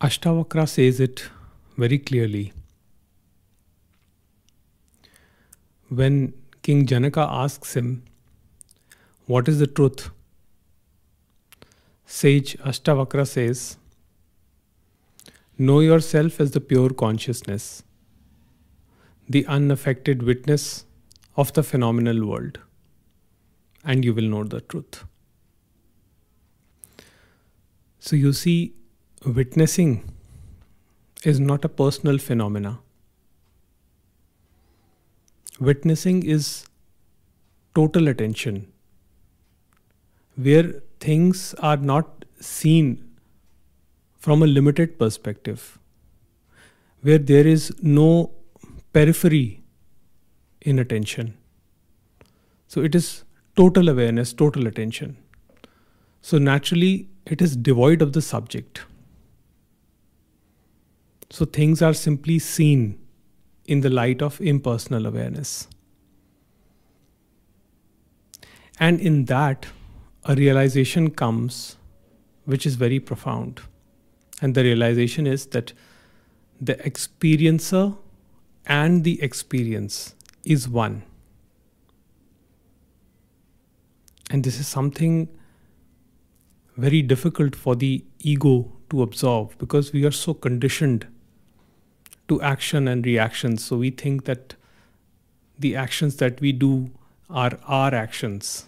Ashtavakra says it very clearly. When King Janaka asks him, What is the truth? Sage Ashtavakra says, Know yourself as the pure consciousness, the unaffected witness of the phenomenal world, and you will know the truth. So you see, witnessing is not a personal phenomena. Witnessing is total attention, where things are not seen from a limited perspective, where there is no periphery in attention. So it is total awareness, total attention. So naturally, it is devoid of the subject. So things are simply seen in the light of impersonal awareness. And in that, a realization comes which is very profound. And the realization is that the experiencer and the experience is one. And this is something very difficult for the ego to absorb because we are so conditioned to action and reactions. So we think that the actions that we do are our actions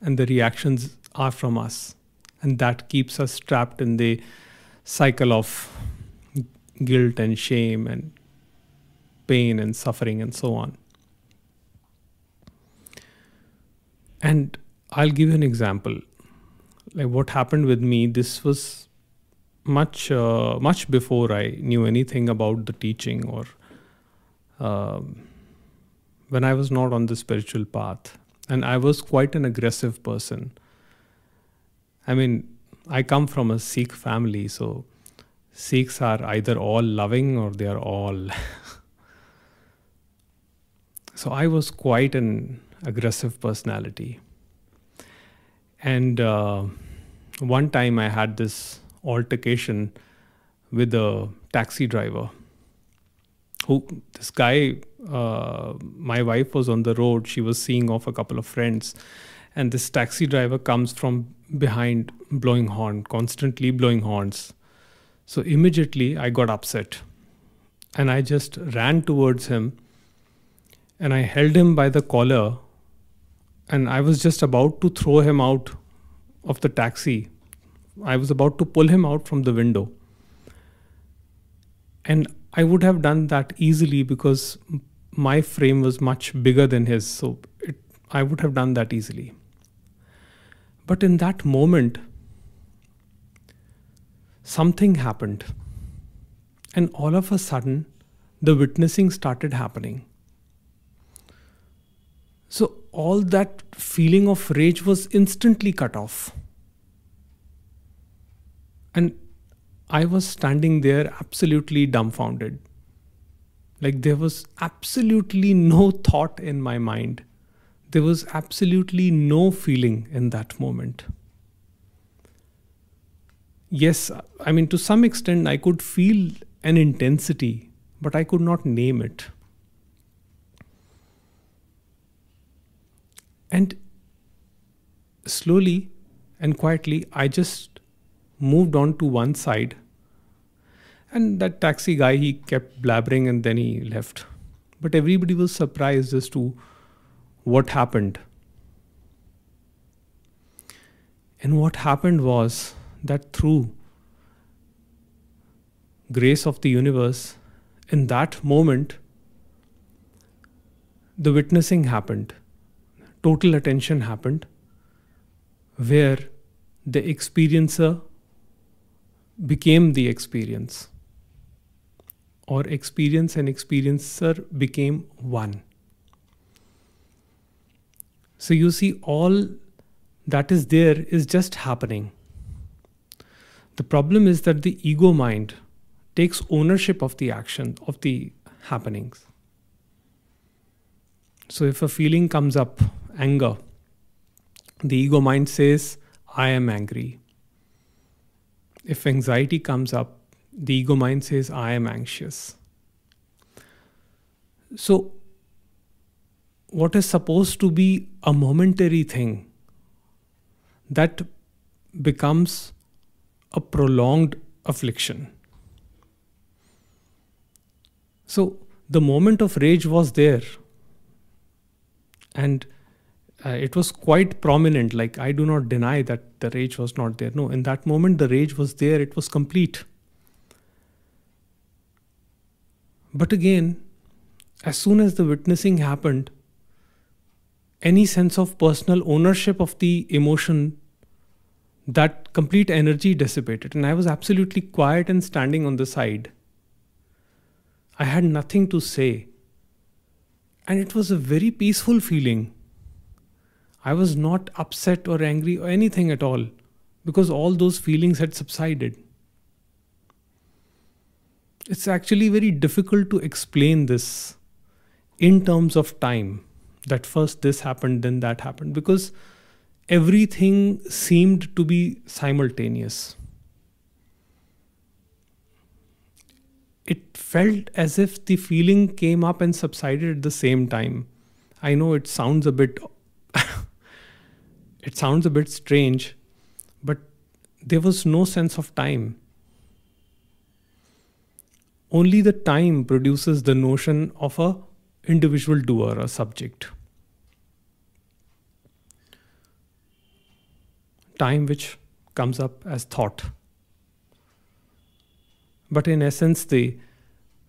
and the reactions are from us. And that keeps us trapped in the cycle of guilt and shame and pain and suffering and so on. And I'll give you an example. Like what happened with me, this was much uh, much before I knew anything about the teaching or um, when I was not on the spiritual path, and I was quite an aggressive person. I mean, I come from a Sikh family, so Sikhs are either all loving or they are all. so I was quite an aggressive personality. And uh, one time I had this altercation with a taxi driver. Who this guy, uh, my wife was on the road. She was seeing off a couple of friends, and this taxi driver comes from behind, blowing horn, constantly blowing horns. So immediately I got upset, and I just ran towards him, and I held him by the collar, and I was just about to throw him out of the taxi I was about to pull him out from the window. And I would have done that easily because my frame was much bigger than his. So it, I would have done that easily. But in that moment, something happened. And all of a sudden, the witnessing started happening. So all that feeling of rage was instantly cut off. And I was standing there absolutely dumbfounded. Like there was absolutely no thought in my mind. There was absolutely no feeling in that moment. Yes, I mean, to some extent, I could feel an intensity, but I could not name it. And slowly and quietly, I just moved on to one side. And that taxi guy, he kept blabbering and then he left. But everybody was surprised as to what happened. And what happened was that through grace of the universe, in that moment, the witnessing happened. Total attention happened, where the experiencer became the experience, or experience and experiencer became one. So you see, all that is there is just happening. The problem is that the ego mind takes ownership of the action, of the happenings. So if a feeling comes up, anger, the ego mind says, I am angry if anxiety comes up, the ego mind says, I am anxious. So, what is supposed to be a momentary thing that becomes a prolonged affliction. So, the moment of rage was there, and uh, it was quite prominent. Like, I do not deny that the rage was not there. No, in that moment, the rage was there, it was complete. But again, as soon as the witnessing happened, any sense of personal ownership of the emotion, that complete energy dissipated. And I was absolutely quiet and standing on the side. I had nothing to say. And it was a very peaceful feeling. I was not upset or angry or anything at all because all those feelings had subsided. It's actually very difficult to explain this in terms of time that first this happened, then that happened, because everything seemed to be simultaneous. It felt as if the feeling came up and subsided at the same time. I know it sounds a bit it sounds a bit strange, but there was no sense of time. Only the time produces the notion of a individual doer or subject. Time which comes up as thought. But in essence, the,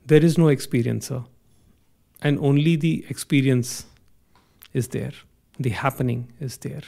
there is no experiencer, and only the experience is there, the happening is there.